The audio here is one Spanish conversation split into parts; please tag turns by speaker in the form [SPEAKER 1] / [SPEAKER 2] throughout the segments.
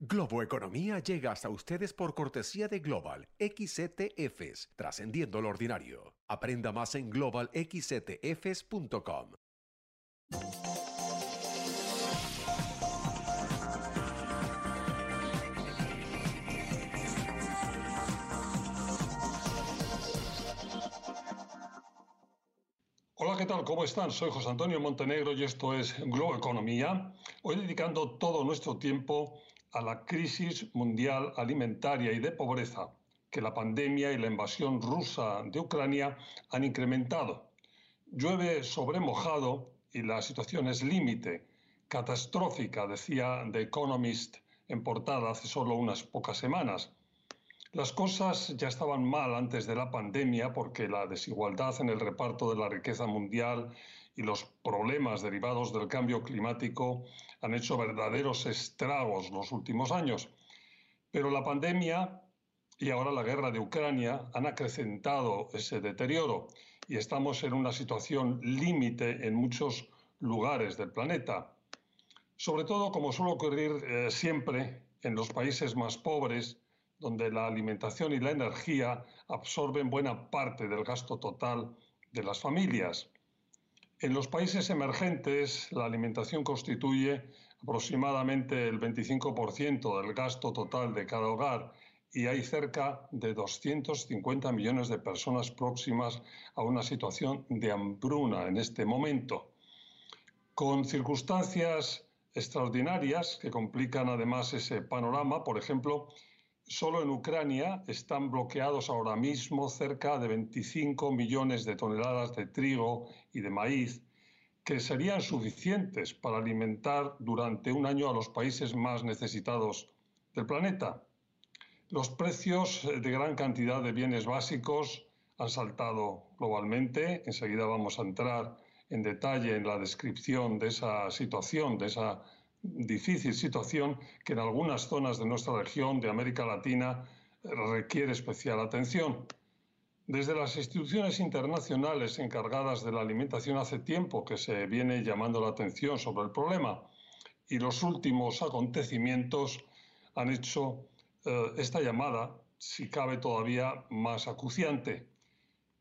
[SPEAKER 1] Globo Economía llega hasta ustedes por cortesía de Global XETFs, trascendiendo lo ordinario. Aprenda más en globalxetfs.com.
[SPEAKER 2] Hola, ¿qué tal? ¿Cómo están? Soy José Antonio Montenegro y esto es Globo Economía. Hoy dedicando todo nuestro tiempo a la crisis mundial alimentaria y de pobreza que la pandemia y la invasión rusa de Ucrania han incrementado. Llueve sobre mojado y la situación es límite, catastrófica, decía The Economist en portada hace solo unas pocas semanas. Las cosas ya estaban mal antes de la pandemia porque la desigualdad en el reparto de la riqueza mundial y los problemas derivados del cambio climático han hecho verdaderos estragos los últimos años. Pero la pandemia y ahora la guerra de Ucrania han acrecentado ese deterioro y estamos en una situación límite en muchos lugares del planeta. Sobre todo, como suele ocurrir eh, siempre en los países más pobres, donde la alimentación y la energía absorben buena parte del gasto total de las familias. En los países emergentes, la alimentación constituye aproximadamente el 25% del gasto total de cada hogar y hay cerca de 250 millones de personas próximas a una situación de hambruna en este momento. Con circunstancias extraordinarias que complican además ese panorama, por ejemplo, Solo en Ucrania están bloqueados ahora mismo cerca de 25 millones de toneladas de trigo y de maíz, que serían suficientes para alimentar durante un año a los países más necesitados del planeta. Los precios de gran cantidad de bienes básicos han saltado globalmente. Enseguida vamos a entrar en detalle en la descripción de esa situación, de esa difícil situación que en algunas zonas de nuestra región de América Latina requiere especial atención. Desde las instituciones internacionales encargadas de la alimentación hace tiempo que se viene llamando la atención sobre el problema y los últimos acontecimientos han hecho eh, esta llamada, si cabe todavía más acuciante.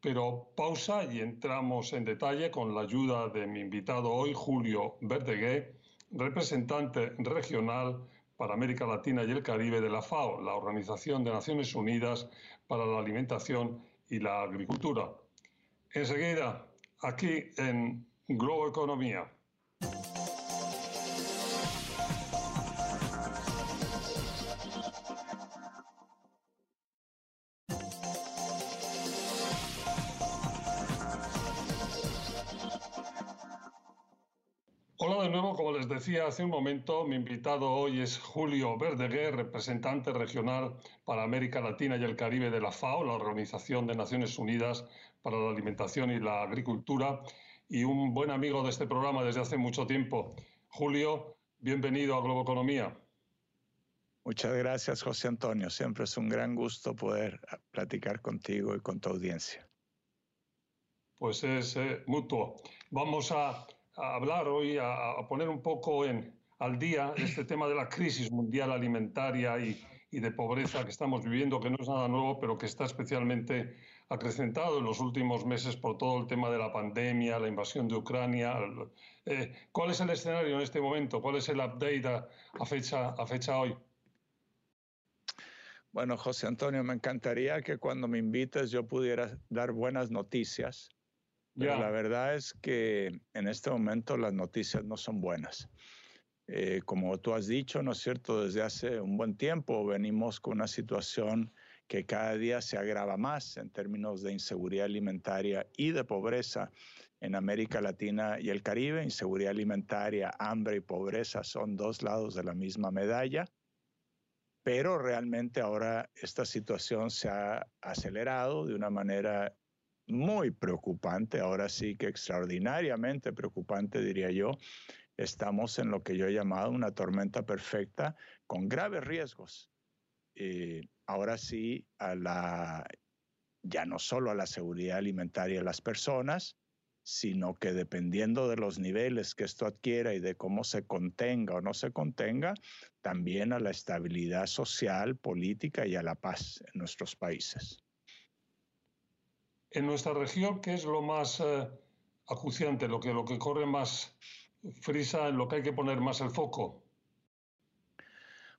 [SPEAKER 2] Pero pausa y entramos en detalle con la ayuda de mi invitado hoy, Julio Verdegué, representante regional para América Latina y el Caribe de la FAO, la Organización de Naciones Unidas para la Alimentación y la Agricultura. Enseguida, aquí en Globo Economía. Decía hace un momento, mi invitado hoy es Julio Verdeguer, representante regional para América Latina y el Caribe de la FAO, la Organización de Naciones Unidas para la Alimentación y la Agricultura, y un buen amigo de este programa desde hace mucho tiempo. Julio, bienvenido a Globo Economía.
[SPEAKER 3] Muchas gracias, José Antonio. Siempre es un gran gusto poder platicar contigo y con tu audiencia.
[SPEAKER 2] Pues es eh, mutuo. Vamos a a hablar hoy, a, poner un poco en, al día este tema de la crisis mundial alimentaria y, y, de pobreza que estamos viviendo, que no es nada nuevo, pero que está especialmente acrecentado en los últimos meses por todo el tema de la pandemia, la invasión de Ucrania. Eh, ¿Cuál es el escenario en este momento? ¿Cuál es el update a, fecha, a fecha hoy?
[SPEAKER 3] Bueno, José Antonio, me encantaría que cuando me invites yo pudiera dar buenas noticias pero la verdad es que en este momento las noticias no son buenas. Eh, como tú has dicho, ¿no es cierto? Desde hace un buen tiempo venimos con una situación que cada día se agrava más en términos de inseguridad alimentaria y de pobreza en América Latina y el Caribe. Inseguridad alimentaria, hambre y pobreza son dos lados de la misma medalla, pero realmente ahora esta situación se ha acelerado de una manera muy preocupante, ahora sí que extraordinariamente preocupante, diría yo. Estamos en lo que yo he llamado una tormenta perfecta con graves riesgos. ahora sí, a la, ya no solo a la seguridad alimentaria de las personas, sino que dependiendo de los niveles que esto adquiera y de cómo se contenga o no se contenga, también a la estabilidad social, política y a la paz en nuestros países.
[SPEAKER 2] En nuestra región, ¿qué es lo más eh, acuciante, lo que, lo que corre más frisa, en lo que hay que poner más el foco?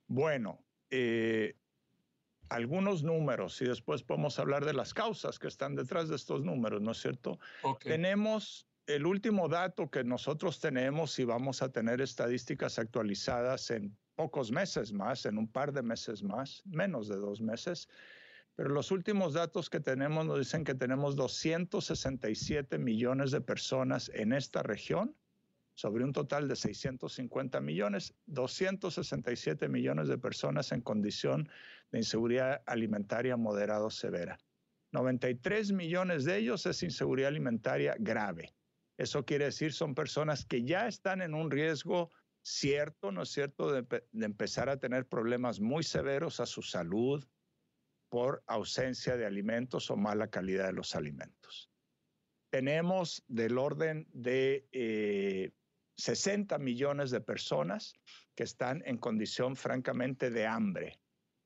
[SPEAKER 3] Bueno, eh, algunos números y después podemos hablar de las causas que están detrás de estos números, ¿no es cierto? Tenemos el último dato que nosotros tenemos y vamos a tener estadísticas actualizadas en pocos meses más, en un par de meses más, menos de dos meses. Pero los últimos datos que tenemos nos dicen que tenemos 267 millones de personas en esta región sobre un total de 650 millones, 267 millones de personas en condición de inseguridad alimentaria moderado severa. 93 millones de ellos es inseguridad alimentaria grave. Eso quiere decir son personas que ya están en un riesgo cierto, ¿no es cierto?, de, de empezar a tener problemas muy severos a su salud por ausencia de alimentos o mala calidad de los alimentos tenemos del orden de eh, 60 millones de personas que están en condición francamente de hambre.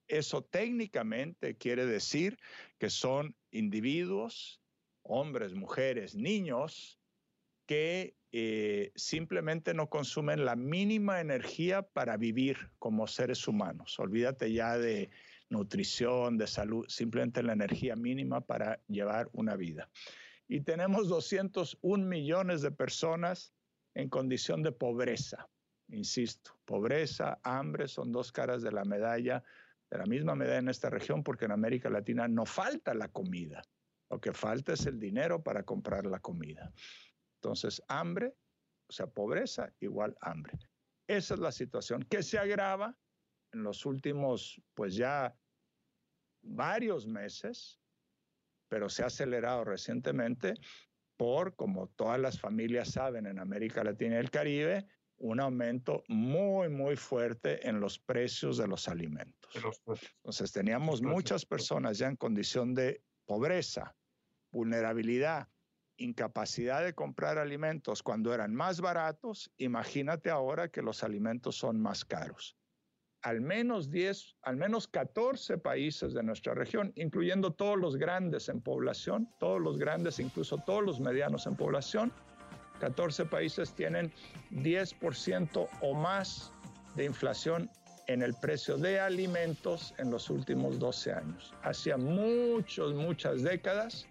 [SPEAKER 3] Eso técnicamente quiere decir que son individuos, hombres, mujeres, niños, que eh, simplemente no consumen la mínima energía para vivir como seres humanos. Olvídate ya de nutrición, de salud, simplemente la energía mínima para llevar una vida. Y tenemos 201 millones de personas en condición de pobreza. Insisto, pobreza, hambre son dos caras de la medalla, de la misma medalla en esta región, porque en América Latina no falta la comida. Lo que falta es el dinero para comprar la comida. Entonces, hambre, o sea, pobreza igual hambre. Esa es la situación que se agrava en los últimos, pues ya varios meses, pero se ha acelerado recientemente por, como todas las familias saben en América Latina y el Caribe, un aumento muy, muy fuerte en los precios de los alimentos. Entonces teníamos muchas personas ya en condición de pobreza, vulnerabilidad, incapacidad de comprar alimentos cuando eran más baratos. Imagínate ahora que los alimentos son más caros al menos 10, al menos 14 países de nuestra región, incluyendo todos los grandes en población, todos los grandes, incluso todos los medianos en población. 14 países tienen 10% o más de inflación en el precio de alimentos en los últimos 12 años. Hacía muchas, muchas décadas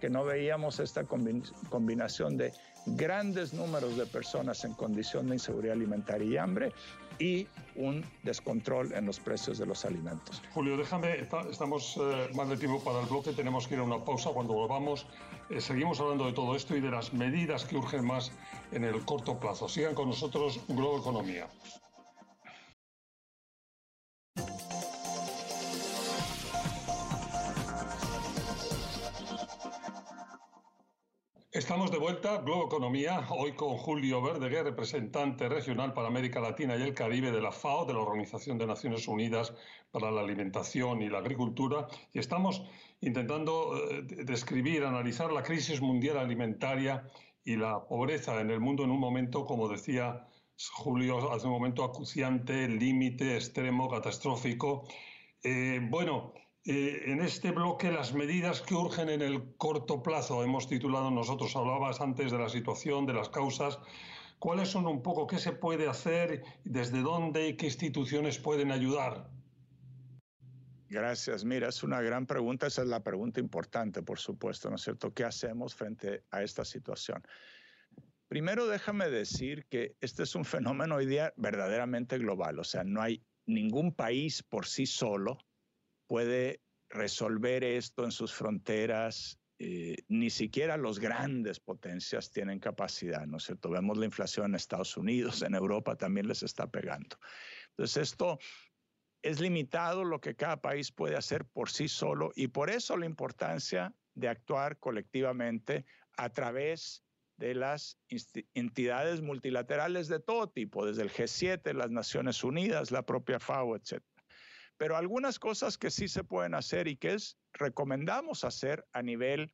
[SPEAKER 3] que no veíamos esta combinación de grandes números de personas en condición de inseguridad alimentaria y hambre y un descontrol en los precios de los alimentos.
[SPEAKER 2] Julio, déjame, estamos eh, más de tiempo para el bloque, tenemos que ir a una pausa. Cuando volvamos, eh, seguimos hablando de todo esto y de las medidas que urgen más en el corto plazo. Sigan con nosotros Globo Economía. Estamos de vuelta, Globo Economía, hoy con Julio Verdeguer, representante regional para América Latina y el Caribe de la FAO, de la Organización de Naciones Unidas para la Alimentación y la Agricultura, y estamos intentando eh, describir, analizar la crisis mundial alimentaria y la pobreza en el mundo en un momento, como decía Julio hace un momento, acuciante, límite, extremo, catastrófico. Eh, bueno, eh, en este bloque las medidas que urgen en el corto plazo, hemos titulado nosotros, hablabas antes de la situación, de las causas. ¿Cuáles son un poco qué se puede hacer, desde dónde y qué instituciones pueden ayudar?
[SPEAKER 3] Gracias. Mira, es una gran pregunta. Esa es la pregunta importante, por supuesto, ¿no es cierto? ¿Qué hacemos frente a esta situación? Primero, déjame decir que este es un fenómeno hoy día verdaderamente global. O sea, no hay ningún país por sí solo puede resolver esto en sus fronteras. Eh, ni siquiera los grandes potencias tienen capacidad, ¿no es cierto? Vemos la inflación en Estados Unidos, en Europa también les está pegando. Entonces, esto es limitado lo que cada país puede hacer por sí solo y por eso la importancia de actuar colectivamente a través de las entidades multilaterales de todo tipo, desde el G7, las Naciones Unidas, la propia FAO, etc pero algunas cosas que sí se pueden hacer y que es recomendamos hacer a nivel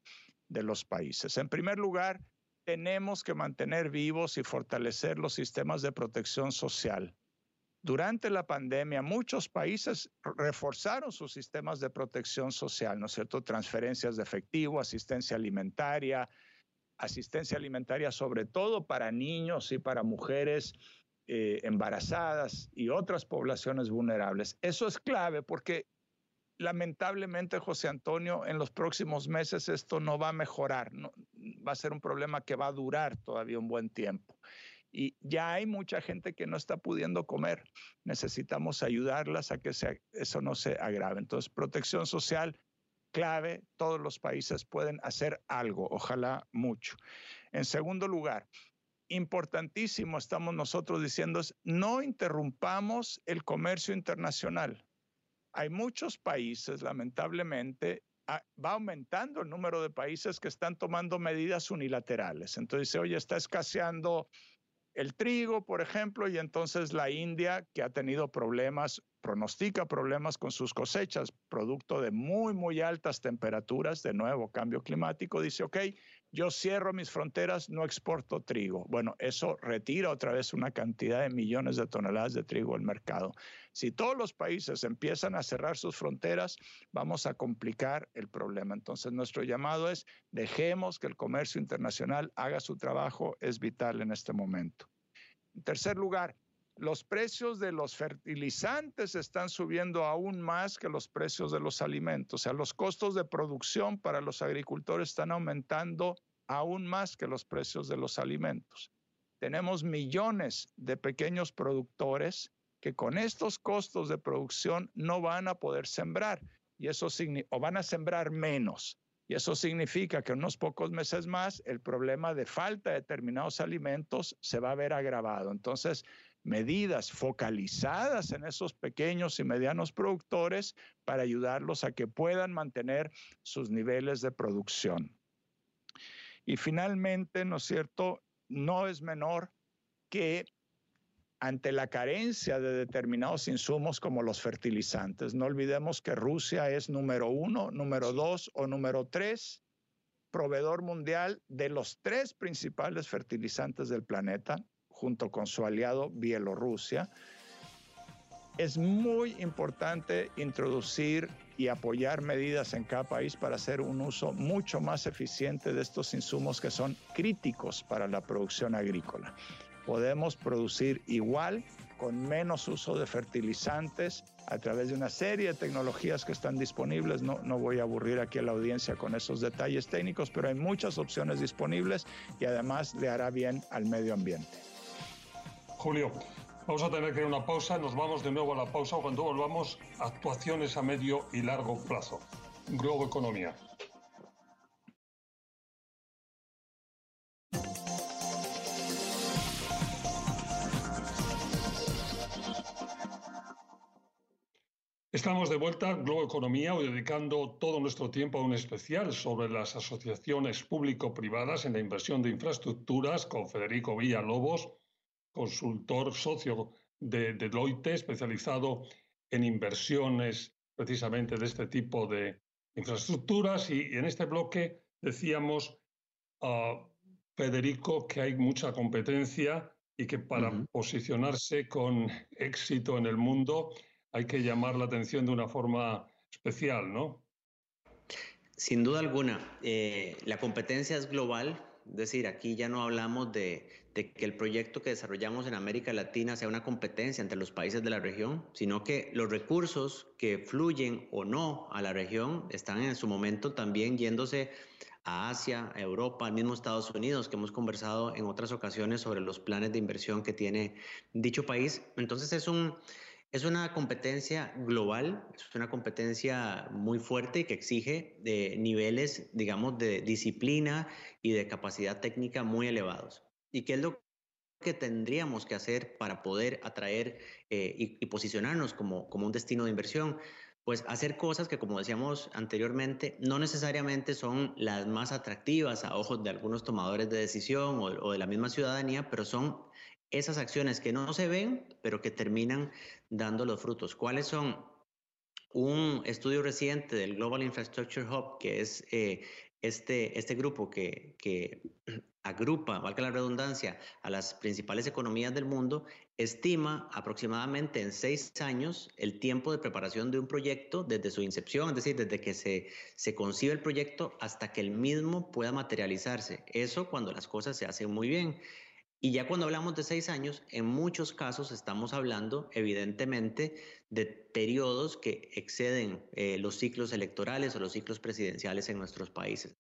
[SPEAKER 3] de los países. En primer lugar, tenemos que mantener vivos y fortalecer los sistemas de protección social. Durante la pandemia, muchos países reforzaron sus sistemas de protección social, ¿no es cierto? Transferencias de efectivo, asistencia alimentaria, asistencia alimentaria sobre todo para niños y para mujeres eh, embarazadas y otras poblaciones vulnerables. Eso es clave porque lamentablemente, José Antonio, en los próximos meses esto no va a mejorar, va a ser un problema que va a durar todavía un buen tiempo. Y ya hay mucha gente que no está pudiendo comer. Necesitamos ayudarlas a que eso no se agrave. Entonces, protección social clave, todos los países pueden hacer algo, ojalá mucho. En segundo lugar, importantísimo, estamos nosotros diciendo, es no interrumpamos el comercio internacional hay muchos países, lamentablemente, va aumentando el número de países que están tomando medidas unilaterales. Entonces oye, está escaseando el trigo, por ejemplo, y entonces la India, que ha tenido problemas, pronostica problemas con sus cosechas, producto de muy, muy altas temperaturas, de nuevo, cambio climático, dice, ok, yo cierro mis fronteras, no exporto trigo. Bueno, eso retira otra vez una cantidad de millones de toneladas de trigo al mercado. Si todos los países empiezan a cerrar sus fronteras, vamos a complicar el problema. Entonces, nuestro llamado es, dejemos que el comercio internacional haga su trabajo, es vital en este momento. En tercer lugar, los precios de los fertilizantes están subiendo aún más que los precios de los alimentos. O sea, los costos de producción para los agricultores están aumentando aún más que los precios de los alimentos. Tenemos millones de pequeños productores que con estos costos de producción no van a poder sembrar y eso o van a sembrar menos. Y eso significa que en unos pocos meses más el problema de falta de determinados alimentos se va a ver agravado. Entonces, medidas focalizadas en esos pequeños y medianos productores para ayudarlos a que puedan mantener sus niveles de producción. Y finalmente, ¿no es cierto? No es menor que ante la carencia de determinados insumos como los fertilizantes, no olvidemos que Rusia es número uno, número dos o número tres proveedor mundial de los tres principales fertilizantes del planeta, junto con su aliado Bielorrusia. Es muy importante introducir y apoyar medidas en cada país para hacer un uso mucho más eficiente de estos insumos que son críticos para la producción agrícola. Podemos producir igual con menos uso de fertilizantes a través de una serie de tecnologías que están disponibles. No, no voy a aburrir aquí a la audiencia con esos detalles técnicos, pero hay muchas opciones disponibles y además le hará bien al medio ambiente.
[SPEAKER 2] Julio, vamos a tener que ir a una pausa. Nos vamos de nuevo a la pausa cuando volvamos actuaciones a medio y largo plazo. Globo Economía. Estamos de vuelta, Globo Economía, hoy dedicando todo nuestro tiempo a un especial sobre las asociaciones público-privadas en la inversión de infraestructuras con Federico Villalobos, consultor socio de Deloitte, especializado en inversiones precisamente de este tipo de infraestructuras. Y en este bloque decíamos, a Federico, que hay mucha competencia y que para posicionarse con éxito en el mundo hay que llamar la atención de una forma especial, ¿no?
[SPEAKER 4] Sin duda alguna, eh, la competencia es global, es decir, aquí ya no hablamos de, que el proyecto que desarrollamos en América Latina sea una competencia entre los países de la región, sino que los recursos que fluyen o no a la región están en su momento también yéndose a Asia, a Europa, al mismo Estados Unidos, que hemos conversado en otras ocasiones sobre los planes de inversión que tiene dicho país. Entonces es un... Es una competencia global, es una competencia muy fuerte y que exige de niveles, digamos, de disciplina y de capacidad técnica muy elevados. ¿Y qué es lo que tendríamos que hacer para poder atraer eh, y, posicionarnos como, como un destino de inversión? Pues hacer cosas que, como decíamos anteriormente, no necesariamente son las más atractivas a ojos de algunos tomadores de decisión o, de la misma ciudadanía, pero son esas acciones que no se ven, pero que terminan dando los frutos. ¿Cuáles son? Un estudio reciente del Global Infrastructure Hub, que es eh, este, este grupo que, que agrupa, valga la redundancia, a las principales economías del mundo, estima aproximadamente en seis años el tiempo de preparación de un proyecto desde su incepción, es decir, desde que se, se concibe el proyecto hasta que el mismo pueda materializarse. Eso cuando las cosas se hacen muy bien. Y ya cuando hablamos de seis años, en muchos casos estamos hablando evidentemente de periodos que exceden eh, los ciclos electorales o los ciclos presidenciales en nuestros países.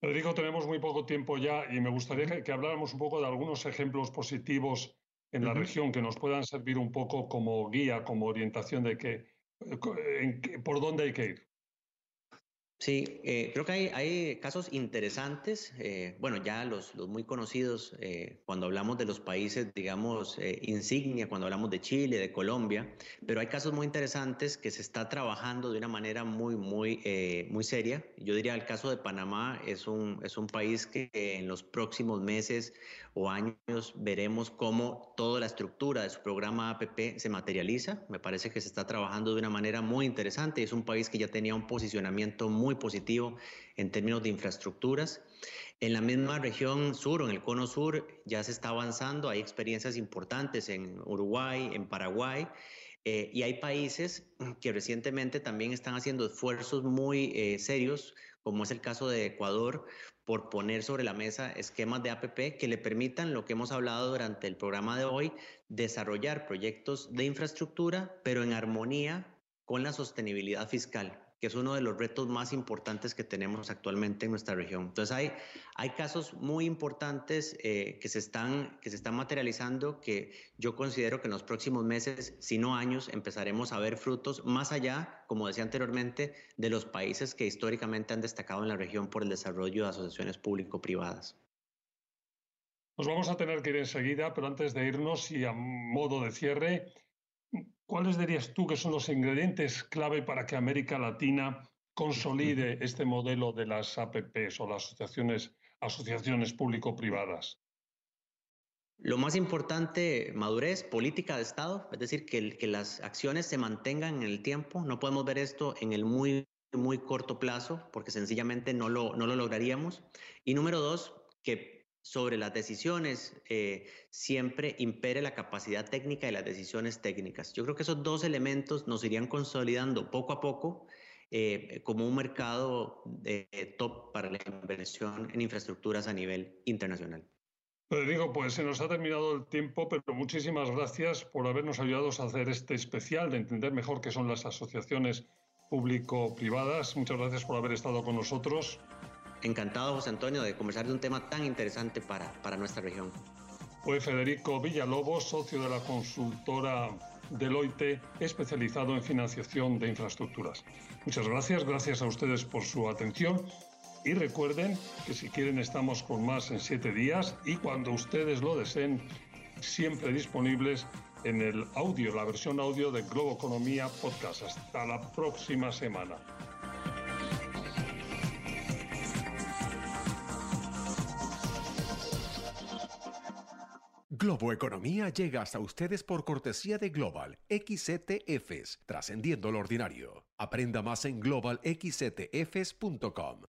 [SPEAKER 2] Federico, tenemos muy poco tiempo ya y me gustaría que, habláramos un poco de algunos ejemplos positivos en la región que nos puedan servir un poco como guía, como orientación de que, eh, por dónde hay que ir.
[SPEAKER 4] Sí, eh, creo que hay, hay, casos interesantes, eh, bueno, ya los, los muy conocidos, eh, cuando hablamos de los países, digamos, insignia, cuando hablamos de Chile, de Colombia, pero hay casos muy interesantes que se está trabajando de una manera muy, muy, muy seria. Yo diría el caso de Panamá es un, es un país que en los próximos meses o años veremos cómo toda la estructura de su programa APP se materializa. Me parece que se está trabajando de una manera muy interesante. Es un país que ya tenía un posicionamiento muy positivo en términos de infraestructuras. En la misma región sur, en el cono sur, ya se está avanzando. Hay experiencias importantes en Uruguay, en Paraguay. Eh, y hay países que recientemente también están haciendo esfuerzos muy eh, serios, como es el caso de Ecuador, por poner sobre la mesa esquemas de APP que le permitan, lo que hemos hablado durante el programa de hoy, desarrollar proyectos de infraestructura, pero en armonía con la sostenibilidad fiscal que es uno de los retos más importantes que tenemos actualmente en nuestra región. Entonces hay, hay casos muy importantes eh, que, se están, que se están materializando que yo considero que en los próximos meses, si no años, empezaremos a ver frutos más allá, como decía anteriormente, de los países que históricamente han destacado en la región por el desarrollo de asociaciones público-privadas.
[SPEAKER 2] Nos vamos a tener que ir enseguida, pero antes de irnos y a modo de cierre, ¿Cuáles dirías tú que son los ingredientes clave para que América Latina consolide este modelo de las APPs o las asociaciones, asociaciones público-privadas?
[SPEAKER 4] Lo más importante, madurez, política de Estado, es decir, que, que, las acciones se mantengan en el tiempo. No podemos ver esto en el muy, muy corto plazo, porque sencillamente no lo, no lo lograríamos. Y número dos, que sobre las decisiones eh, siempre impere la capacidad técnica y las decisiones técnicas. Yo creo que esos dos elementos nos irían consolidando poco a poco eh, como un mercado de top para la inversión en infraestructuras a nivel internacional.
[SPEAKER 2] digo, pues se nos ha terminado el tiempo, pero muchísimas gracias por habernos ayudado a hacer este especial de entender mejor qué son las asociaciones público-privadas. Muchas gracias por haber estado con nosotros.
[SPEAKER 4] Encantado, José Antonio, de conversar de un tema tan interesante para, para nuestra región.
[SPEAKER 2] Fue Federico Villalobos, socio de la consultora Deloitte, especializado en financiación de infraestructuras. Muchas gracias, gracias a ustedes por su atención y recuerden que si quieren estamos con más en siete días y cuando ustedes lo deseen, siempre disponibles en el audio, la versión audio de Globo Economía Podcast. Hasta la próxima semana.
[SPEAKER 1] Globo Economía llega hasta ustedes por cortesía de Global XTFs, trascendiendo lo ordinario. Aprenda más en globalxtfs.com.